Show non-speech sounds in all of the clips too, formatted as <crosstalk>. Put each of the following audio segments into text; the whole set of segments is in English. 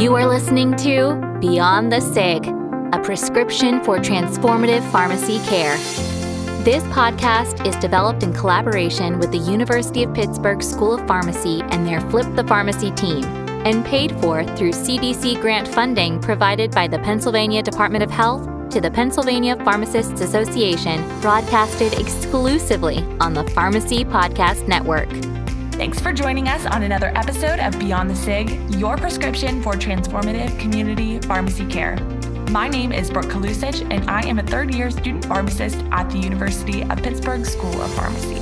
You are listening to Beyond the SIG, a prescription for transformative pharmacy care. This podcast is developed in collaboration with the University of Pittsburgh School of Pharmacy and their Flip the Pharmacy team, and paid for through CDC grant funding provided by the Pennsylvania Department of Health to the Pennsylvania Pharmacists Association, broadcasted exclusively on the Pharmacy Podcast Network. Thanks for joining us on another episode of Beyond the SIG, your prescription for transformative community pharmacy care. My name is Brooke Kalusic, and I am a third year student pharmacist at the University of Pittsburgh School of Pharmacy.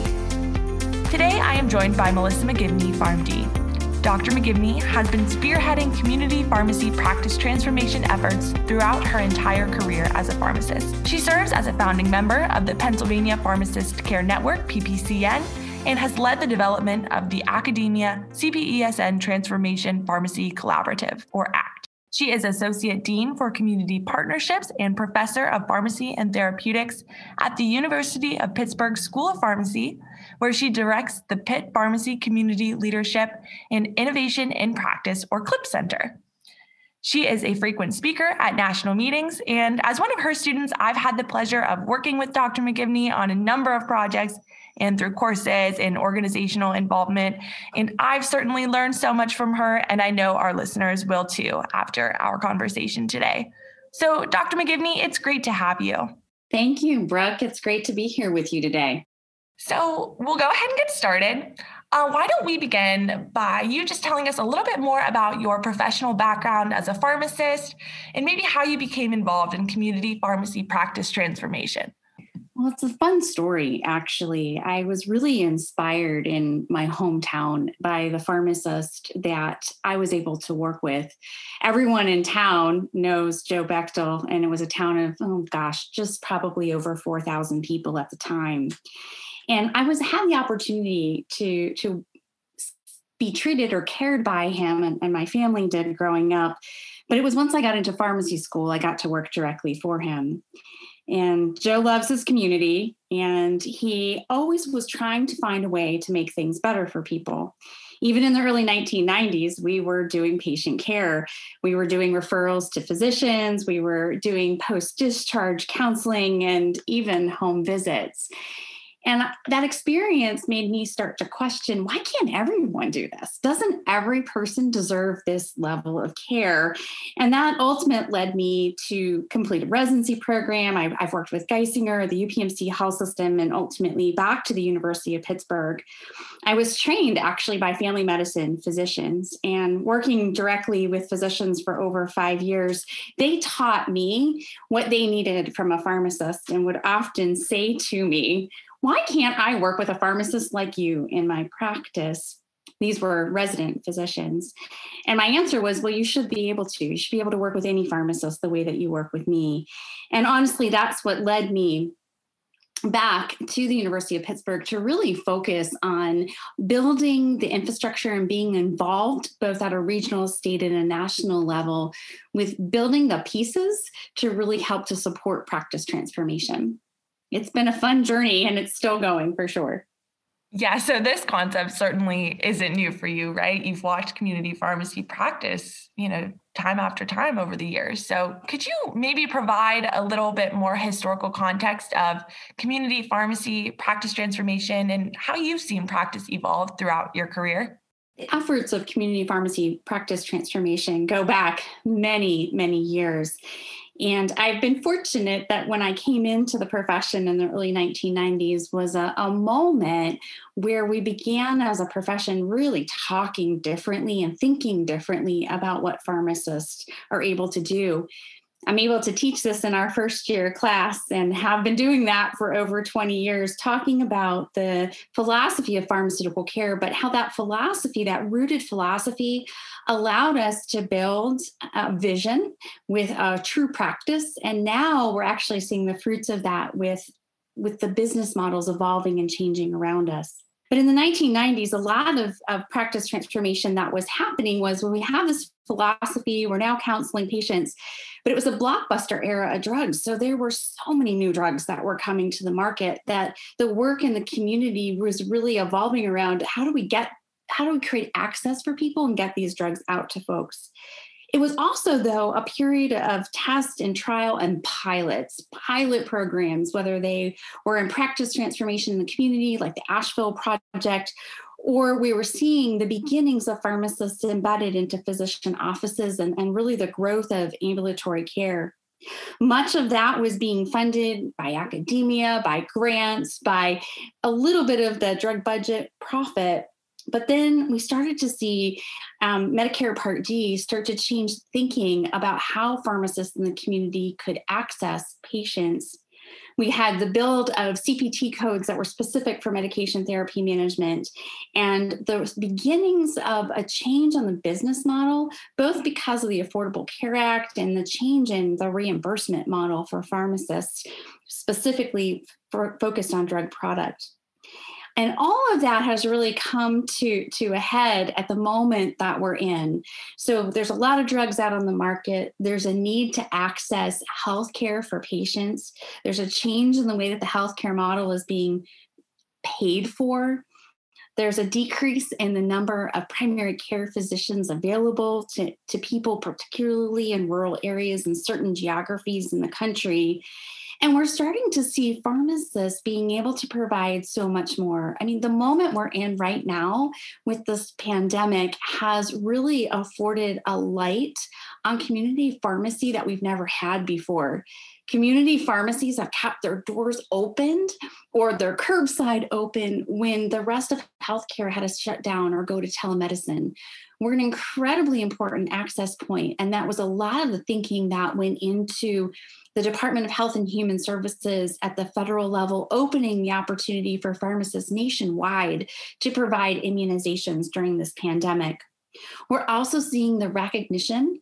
Today, I am joined by Melissa McGivney, PharmD. Dr. McGivney has been spearheading community pharmacy practice transformation efforts throughout her entire career as a pharmacist. She serves as a founding member of the Pennsylvania Pharmacist Care Network, PPCN, and has led the development of the Academia CPESN Transformation Pharmacy Collaborative, or ACT. She is Associate Dean for Community Partnerships and Professor of Pharmacy and Therapeutics at the University of Pittsburgh School of Pharmacy, where she directs the Pitt Pharmacy Community Leadership and Innovation in Practice, or CLIP Center. She is a frequent speaker at national meetings, and as one of her students, I've had the pleasure of working with Dr. McGivney on a number of projects and through courses and organizational involvement. And I've certainly learned so much from her, and I know our listeners will too after our conversation today. So, Dr. McGivney, it's great to have you. Thank you, Brooke. It's great to be here with you today. So, we'll go ahead and get started. Uh, why don't we begin by you just telling us a little bit more about your professional background as a pharmacist and maybe how you became involved in community pharmacy practice transformation? Well, it's a fun story, actually. I was really inspired in my hometown by the pharmacist that I was able to work with. Everyone in town knows Joe Bechtel, and it was a town of, oh gosh, just probably over 4,000 people at the time. And I was had the opportunity to, to be treated or cared by him, and, and my family did growing up. But it was once I got into pharmacy school, I got to work directly for him. And Joe loves his community, and he always was trying to find a way to make things better for people. Even in the early 1990s, we were doing patient care. We were doing referrals to physicians, we were doing post discharge counseling, and even home visits. And that experience made me start to question why can't everyone do this? Doesn't every person deserve this level of care? And that ultimately led me to complete a residency program. I've, I've worked with Geisinger, the UPMC health system, and ultimately back to the University of Pittsburgh. I was trained actually by family medicine physicians and working directly with physicians for over five years. They taught me what they needed from a pharmacist and would often say to me, why can't I work with a pharmacist like you in my practice? These were resident physicians. And my answer was, well, you should be able to. You should be able to work with any pharmacist the way that you work with me. And honestly, that's what led me back to the University of Pittsburgh to really focus on building the infrastructure and being involved both at a regional, state, and a national level with building the pieces to really help to support practice transformation it's been a fun journey and it's still going for sure. Yeah, so this concept certainly isn't new for you, right? You've watched community pharmacy practice, you know, time after time over the years. So, could you maybe provide a little bit more historical context of community pharmacy practice transformation and how you've seen practice evolve throughout your career? The efforts of community pharmacy practice transformation go back many, many years. And I've been fortunate that when I came into the profession in the early 1990s was a, a, moment where we began as a profession really talking differently and thinking differently about what pharmacists are able to do. I'm able to teach this in our first year class and have been doing that for over 20 years, talking about the philosophy of pharmaceutical care, but how that philosophy, that rooted philosophy, allowed us to build a vision with a true practice. And now we're actually seeing the fruits of that with, with the business models evolving and changing around us. But in the 1990s, a lot of, of practice transformation that was happening was when we have this philosophy, we're now counseling patients, but it was a blockbuster era of drugs. So there were so many new drugs that were coming to the market that the work in the community was really evolving around how do we get, how do we create access for people and get these drugs out to folks? It was also, though, a period of test and trial and pilots, pilot programs, whether they were in practice transformation in the community, like the Asheville Project, or we were seeing the beginnings of pharmacists embedded into physician offices and, and really the growth of ambulatory care. Much of that was being funded by academia, by grants, by a little bit of the drug budget profit. But then we started to see um, Medicare Part D start to change thinking about how pharmacists in the community could access patients we had the build of CPT codes that were specific for medication therapy management and the beginnings of a change on the business model, both because of the Affordable Care Act and the change in the reimbursement model for pharmacists, specifically for, focused on drug product. And all of that has really come to, to a head at the moment that we're in. So there's a lot of drugs out on the market. There's a need to access healthcare for patients. There's a change in the way that the healthcare model is being paid for. There's a decrease in the number of primary care physicians available to, to people, particularly in rural areas and certain geographies in the country. And we're starting to see pharmacists being able to provide so much more. I mean, the moment we're in right now with this pandemic has really afforded a light on community pharmacy that we've never had before. Community pharmacies have kept their doors opened or their curbside open when the rest of healthcare had to shut down or go to telemedicine. We're an incredibly important access point, and that was a lot of the thinking that went into the Department of Health and Human Services at the federal level opening the opportunity for pharmacists nationwide to provide immunizations during this pandemic. We're also seeing the recognition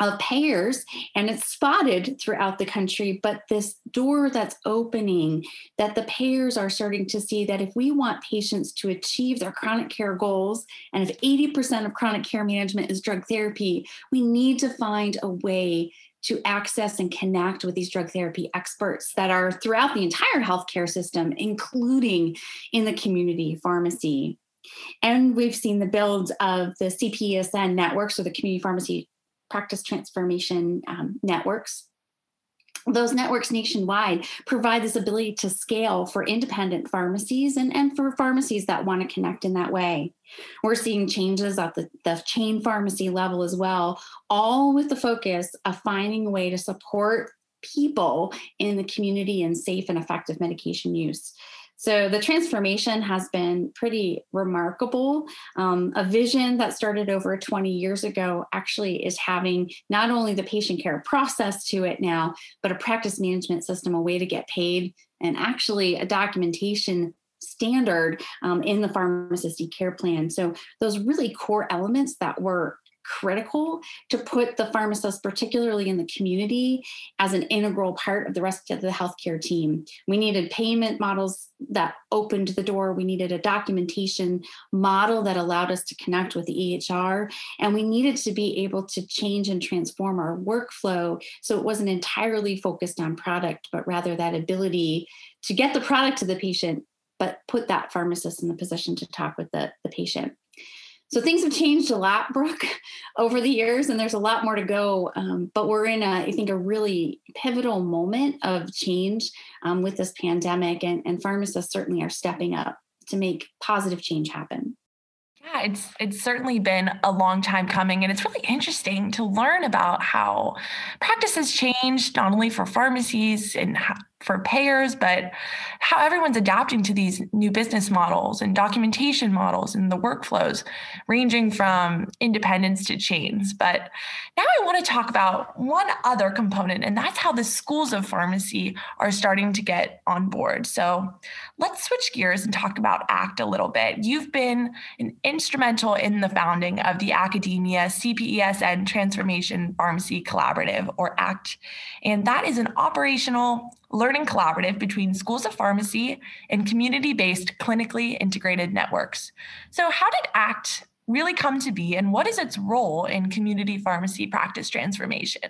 of payers and it's spotted throughout the country but this door that's opening that the payers are starting to see that if we want patients to achieve their chronic care goals and if 80% of chronic care management is drug therapy we need to find a way to access and connect with these drug therapy experts that are throughout the entire healthcare system, including in the community pharmacy. And we've seen the build of the CPESN networks or the community pharmacy practice transformation um, networks those networks nationwide provide this ability to scale for independent pharmacies and, and for pharmacies that want to connect in that way. We're seeing changes at the, the chain pharmacy level as well, all with the focus of finding a way to support people in the community in safe and effective medication use. So the transformation has been pretty remarkable. Um, a vision that started over 20 years ago actually is having not only the patient care process to it now, but a practice management system, a way to get paid, and actually a documentation standard um, in the pharmacist care plan. So those really core elements that were critical to put the pharmacist, particularly in the community, as an integral part of the rest of the healthcare team. We needed payment models that opened the door. We needed a documentation model that allowed us to connect with the EHR. And we needed to be able to change and transform our workflow so it wasn't entirely focused on product, but rather that ability to get the product to the patient, but put that pharmacist in the position to talk with the, the patient. So things have changed a lot, <laughs> Brooke, over the years, and there's a lot more to go. Um, but we're in a, I think, a really pivotal moment of change um, with this pandemic, and, and pharmacists certainly are stepping up to make positive change happen. Yeah, it's it's certainly been a long time coming, and it's really interesting to learn about how practice has changed, not only for pharmacies and for payers, but how everyone's adapting to these new business models and documentation models and the workflows, ranging from independence to chains. But now I want to talk about one other component, and that's how the schools of pharmacy are starting to get on board. So let's switch gears and talk about ACT a little bit. You've been an instrumental in the founding of the Academia CPESN Transformation Pharmacy Collaborative, or ACT, and that is an operational learning collaborative between schools of pharmacy and community based clinically integrated networks. So, how did ACT really come to be, and what is its role in community pharmacy practice transformation?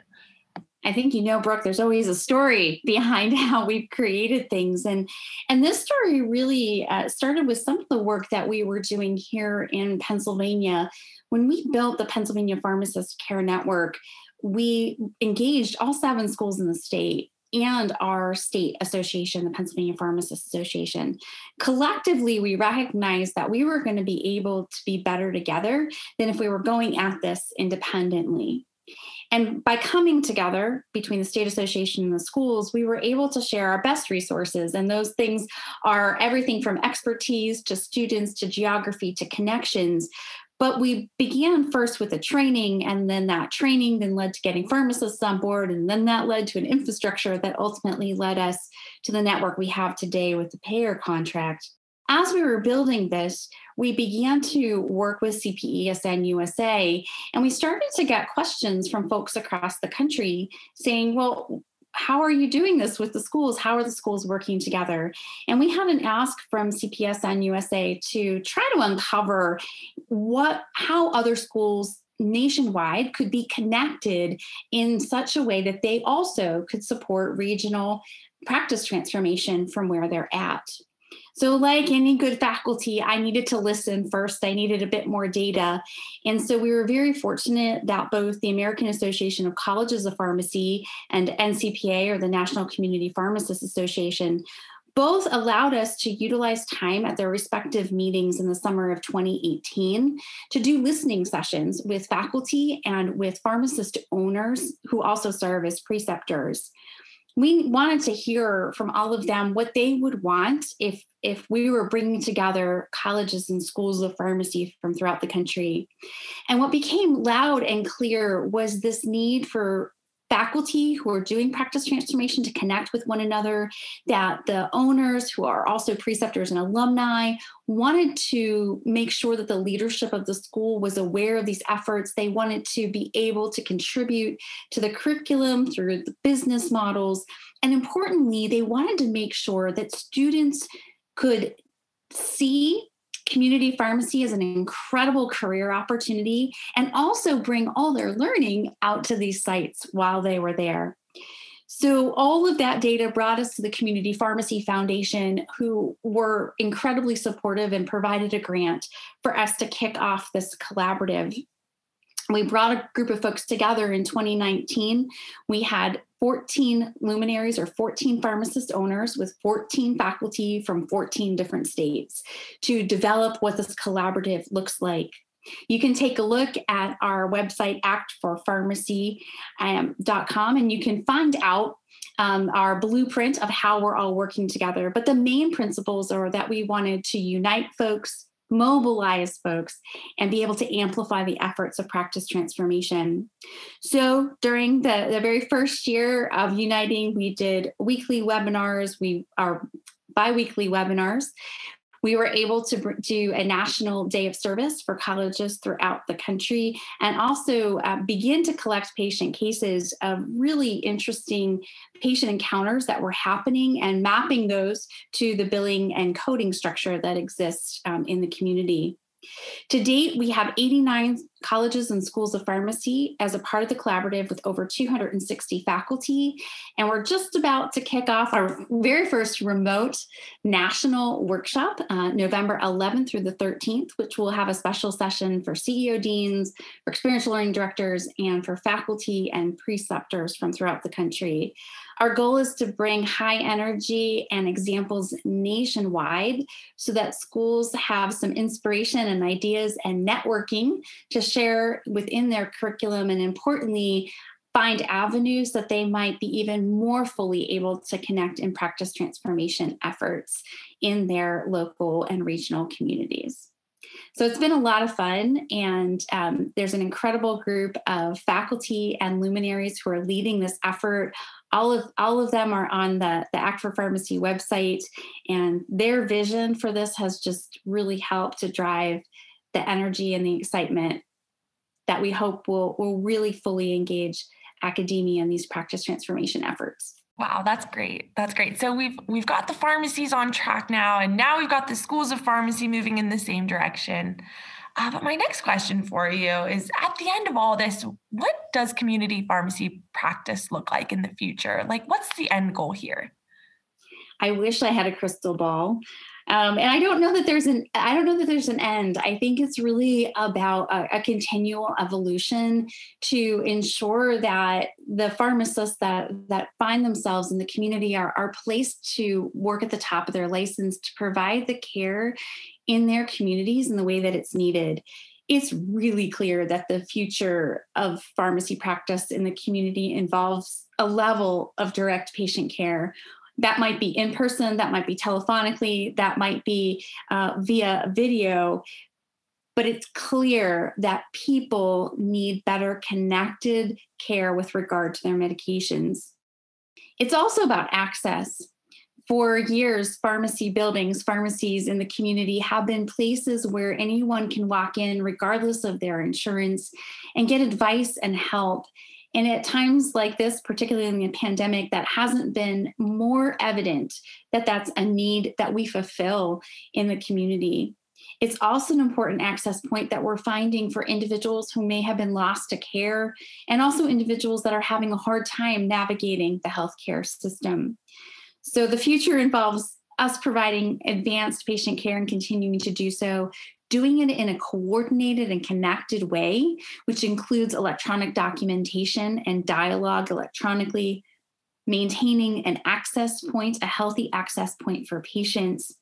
I think you know, Brooke, there's always a story behind <laughs> how we've created things. And, and this story really uh, started with some of the work that we were doing here in Pennsylvania. When we built the Pennsylvania Pharmacist Care Network, we engaged all seven schools in the state and our state association, the Pennsylvania Pharmacists Association. Collectively, we recognized that we were going to be able to be better together than if we were going at this independently. And by coming together between the state association and the schools, we were able to share our best resources. And those things are everything from expertise to students to geography to connections. But we began first with a training, and then that training then led to getting pharmacists on board, and then that led to an infrastructure that ultimately led us to the network we have today with the payer contract. As we were building this, we began to work with CPESN USA, and we started to get questions from folks across the country saying, Well, how are you doing this with the schools? How are the schools working together? And we had an ask from CPSN USA to try to uncover what how other schools nationwide could be connected in such a way that they also could support regional practice transformation from where they're at. So, like any good faculty, I needed to listen first. I needed a bit more data. And so, we were very fortunate that both the American Association of Colleges of Pharmacy and NCPA, or the National Community Pharmacists Association, both allowed us to utilize time at their respective meetings in the summer of 2018 to do listening sessions with faculty and with pharmacist owners who also serve as preceptors we wanted to hear from all of them what they would want if if we were bringing together colleges and schools of pharmacy from throughout the country. And what became loud and clear was this need for faculty who are doing practice transformation to connect with one another, that the owners who are also preceptors and alumni wanted to make sure that the leadership of the school was aware of these efforts. They wanted to be able to contribute to the curriculum through the business models. And importantly, they wanted to make sure that students could see community pharmacy is an incredible career opportunity and also bring all their learning out to these sites while they were there. So, all of that data brought us to the Community Pharmacy Foundation, who were incredibly supportive and provided a grant for us to kick off this collaborative we brought a group of folks together in 2019. We had 14 luminaries or 14 pharmacist owners with 14 faculty from 14 different states to develop what this collaborative looks like. You can take a look at our website, actforpharmacy.com, and you can find out um, our blueprint of how we're all working together. But the main principles are that we wanted to unite folks mobilize folks and be able to amplify the efforts of practice transformation. So during the, the very first year of Uniting, we did weekly webinars, we are bi-weekly webinars we were able to do a national day of service for colleges throughout the country and also uh, begin to collect patient cases of really interesting patient encounters that were happening and mapping those to the billing and coding structure that exists um, in the community. To date, we have 89 colleges and schools of pharmacy as a part of the collaborative with over 260 faculty. And we're just about to kick off our very first remote national workshop, uh, November 11th through the 13th, which will have a special session for CEO deans, for experiential learning directors, and for faculty and preceptors from throughout the country. Our goal is to bring high energy and examples nationwide so that schools have some inspiration and ideas and networking to share within their curriculum and importantly, find avenues that they might be even more fully able to connect and practice transformation efforts in their local and regional communities. So it's been a lot of fun, and um, there's an incredible group of faculty and luminaries who are leading this effort. All of all of them are on the the Act for Pharmacy website, and their vision for this has just really helped to drive the energy and the excitement that we hope will will really fully engage academia in these practice transformation efforts. Wow, that's great. That's great. So we've we've got the pharmacies on track now, and now we've got the schools of pharmacy moving in the same direction. Uh, but my next question for you is at the end of all this, what does community pharmacy practice look like in the future? Like, what's the end goal here? I wish I had a crystal ball. Um, and I don't know that there's an I don't know that there's an end. I think it's really about a, a continual evolution to ensure that the pharmacists that that find themselves in the community are are placed to work at the top of their license to provide the care in their communities in the way that it's needed it's really clear that the future of pharmacy practice in the community involves a level of direct patient care that might be in person, that might be telephonically, that might be uh, via video. But it's clear that people need better connected care with regard to their medications. It's also about access. For years, pharmacy buildings, pharmacies in the community have been places where anyone can walk in, regardless of their insurance, and get advice and help and at times like this, particularly in the pandemic, that hasn't been more evident that that's a need that we fulfill in the community. It's also an important access point that we're finding for individuals who may have been lost to care and also individuals that are having a hard time navigating the healthcare system. So the future involves us providing advanced patient care and continuing to do so doing it in a coordinated and connected way, which includes electronic documentation and dialogue electronically, maintaining an access point, a healthy access point for patients,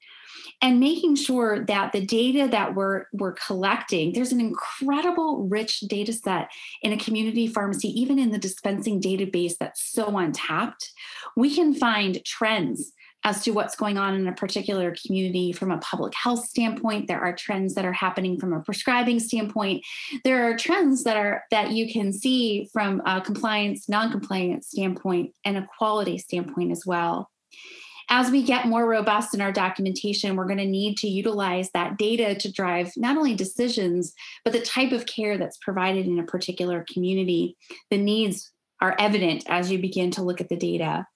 and making sure that the data that we're, we're collecting, there's an incredible rich data set in a community pharmacy, even in the dispensing database that's so untapped. We can find trends as to what's going on in a particular community from a public health standpoint there are trends that are happening from a prescribing standpoint there are trends that are that you can see from a compliance non-compliance standpoint and a quality standpoint as well as we get more robust in our documentation, we're going to need to utilize that data to drive not only decisions, but the type of care that's provided in a particular community. The needs are evident as you begin to look at the data.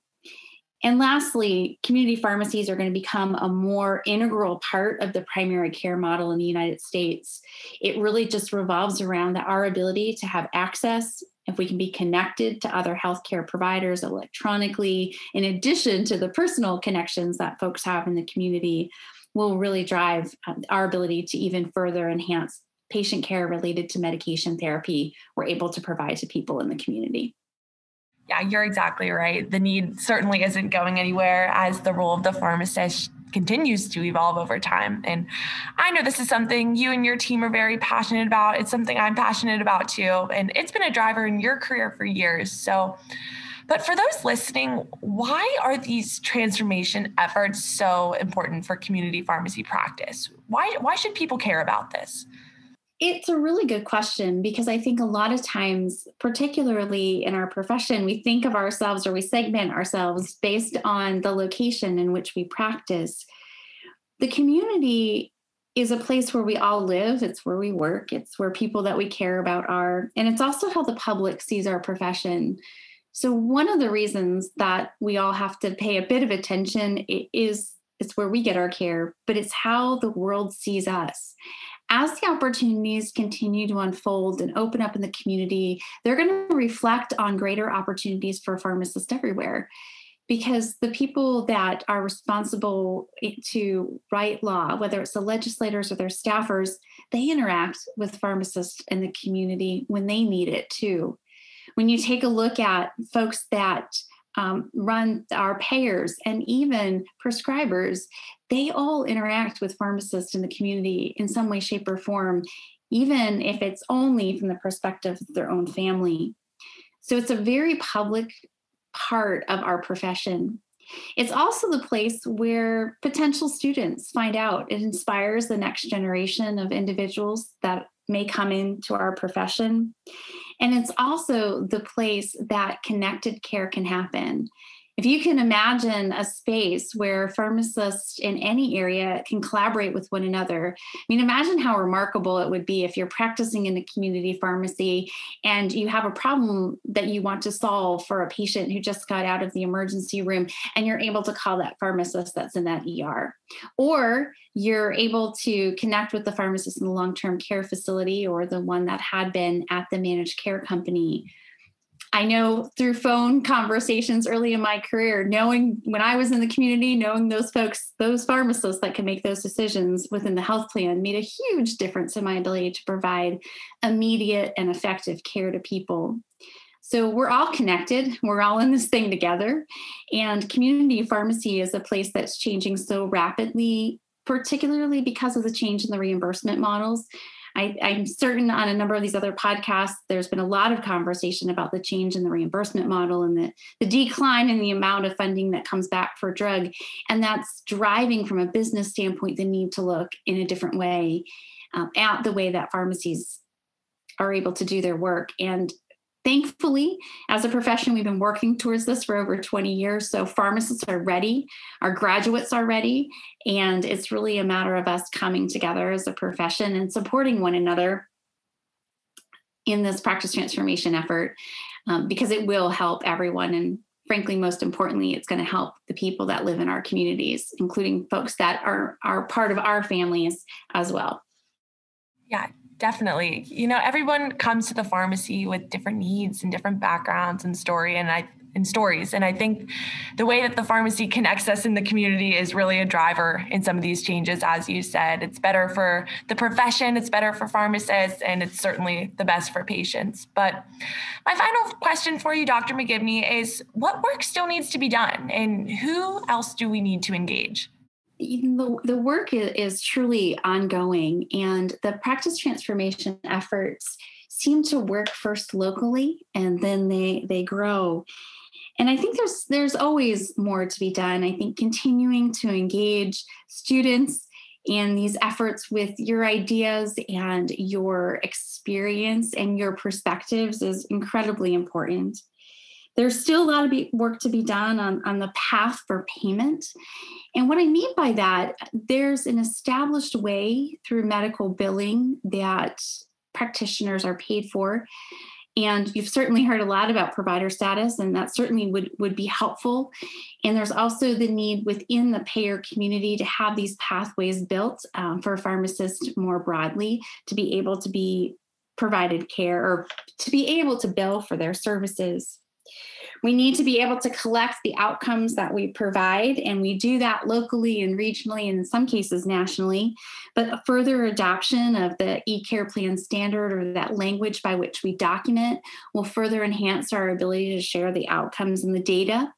And lastly, community pharmacies are going to become a more integral part of the primary care model in the United States. It really just revolves around the, our ability to have access, if we can be connected to other healthcare providers electronically, in addition to the personal connections that folks have in the community, will really drive um, our ability to even further enhance patient care related to medication therapy we're able to provide to people in the community. Yeah, you're exactly right. The need certainly isn't going anywhere as the role of the pharmacist continues to evolve over time. And I know this is something you and your team are very passionate about. It's something I'm passionate about too. And it's been a driver in your career for years. So, but for those listening, why are these transformation efforts so important for community pharmacy practice? Why, why should people care about this? It's a really good question because I think a lot of times, particularly in our profession, we think of ourselves or we segment ourselves based on the location in which we practice. The community is a place where we all live, it's where we work, it's where people that we care about are, and it's also how the public sees our profession. So, one of the reasons that we all have to pay a bit of attention is it's where we get our care, but it's how the world sees us as the opportunities continue to unfold and open up in the community, they're going to reflect on greater opportunities for pharmacists everywhere. Because the people that are responsible to write law, whether it's the legislators or their staffers, they interact with pharmacists in the community when they need it too. When you take a look at folks that um, run our payers and even prescribers, they all interact with pharmacists in the community in some way, shape, or form, even if it's only from the perspective of their own family. So it's a very public part of our profession. It's also the place where potential students find out. It inspires the next generation of individuals that may come into our profession. And it's also the place that connected care can happen. If you can imagine a space where pharmacists in any area can collaborate with one another, I mean, imagine how remarkable it would be if you're practicing in a community pharmacy and you have a problem that you want to solve for a patient who just got out of the emergency room and you're able to call that pharmacist that's in that ER. Or you're able to connect with the pharmacist in the long term care facility or the one that had been at the managed care company I know through phone conversations early in my career, knowing when I was in the community, knowing those folks, those pharmacists that can make those decisions within the health plan made a huge difference in my ability to provide immediate and effective care to people. So we're all connected. We're all in this thing together. And community pharmacy is a place that's changing so rapidly, particularly because of the change in the reimbursement models. I, am certain on a number of these other podcasts, there's been a lot of conversation about the change in the reimbursement model and the, the decline in the amount of funding that comes back for drug. And that's driving, from a business standpoint, the need to look in a different way um, at the way that pharmacies are able to do their work. And Thankfully, as a profession, we've been working towards this for over 20 years. So, pharmacists are ready, our graduates are ready, and it's really a matter of us coming together as a profession and supporting one another in this practice transformation effort um, because it will help everyone. And frankly, most importantly, it's going to help the people that live in our communities, including folks that are, are part of our families as well. Yeah, definitely. You know, everyone comes to the pharmacy with different needs and different backgrounds and story. And I and stories. And I think the way that the pharmacy connects us in the community is really a driver in some of these changes, as you said. It's better for the profession, it's better for pharmacists, and it's certainly the best for patients. But my final question for you, Dr. McGivney, is what work still needs to be done and who else do we need to engage? The, the work is, is truly ongoing and the practice transformation efforts seem to work first locally and then they they grow. And i think there's there's always more to be done. I think continuing to engage students in these efforts with your ideas and your experience and your perspectives is incredibly important there's still a lot of work to be done on, on the path for payment. And what I mean by that, there's an established way through medical billing that practitioners are paid for. And you've certainly heard a lot about provider status, and that certainly would, would be helpful. And there's also the need within the payer community to have these pathways built um, for pharmacists more broadly to be able to be provided care or to be able to bill for their services. We need to be able to collect the outcomes that we provide, and we do that locally and regionally, and in some cases nationally. But further adoption of the e care plan standard or that language by which we document will further enhance our ability to share the outcomes and the data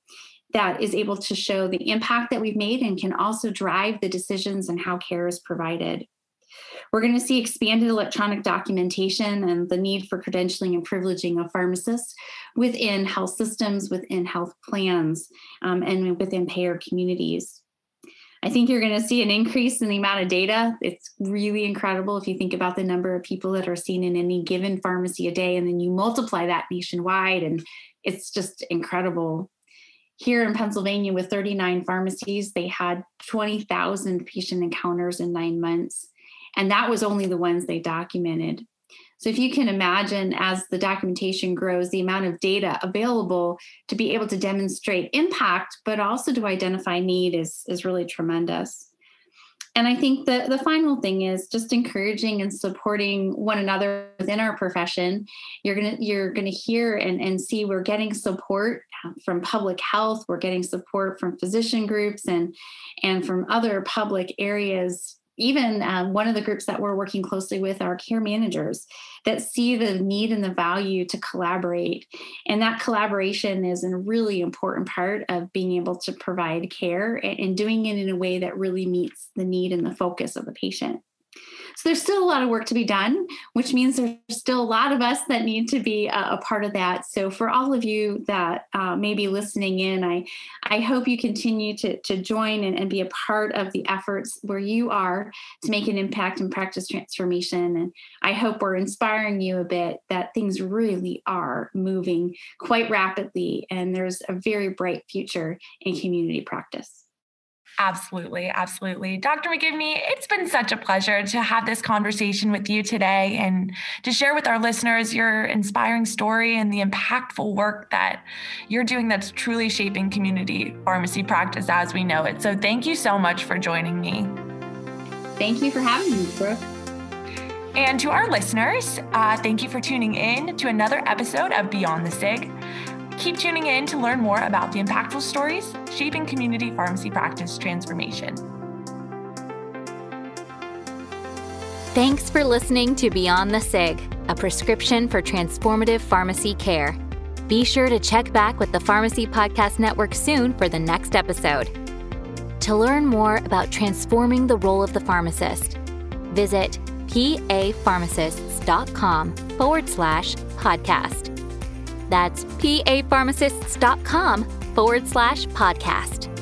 that is able to show the impact that we've made and can also drive the decisions and how care is provided. We're going to see expanded electronic documentation and the need for credentialing and privileging of pharmacists within health systems, within health plans, um, and within payer communities. I think you're going to see an increase in the amount of data. It's really incredible if you think about the number of people that are seen in any given pharmacy a day, and then you multiply that nationwide, and it's just incredible. Here in Pennsylvania, with 39 pharmacies, they had 20,000 patient encounters in nine months. And that was only the ones they documented. So if you can imagine as the documentation grows, the amount of data available to be able to demonstrate impact, but also to identify need is, is really tremendous. And I think the, the final thing is just encouraging and supporting one another within our profession. You're gonna you're gonna hear and, and see we're getting support from public health, we're getting support from physician groups and and from other public areas even um, one of the groups that we're working closely with are care managers that see the need and the value to collaborate. And that collaboration is a really important part of being able to provide care and, and doing it in a way that really meets the need and the focus of the patient. So there's still a lot of work to be done, which means there's still a lot of us that need to be a, a part of that. So for all of you that uh, may be listening in, I I hope you continue to to join and, and be a part of the efforts where you are to make an impact and practice transformation. And I hope we're inspiring you a bit that things really are moving quite rapidly, and there's a very bright future in community practice. Absolutely, absolutely. Dr. McGivney, it's been such a pleasure to have this conversation with you today and to share with our listeners your inspiring story and the impactful work that you're doing that's truly shaping community pharmacy practice as we know it. So thank you so much for joining me. Thank you for having me, Brooke. And to our listeners, uh, thank you for tuning in to another episode of Beyond the SIG. Keep tuning in to learn more about the impactful stories shaping community pharmacy practice transformation. Thanks for listening to Beyond the SIG, a prescription for transformative pharmacy care. Be sure to check back with the Pharmacy Podcast Network soon for the next episode. To learn more about transforming the role of the pharmacist, visit papharmacists.com forward slash podcast. That's papharmacists.com forward slash podcast.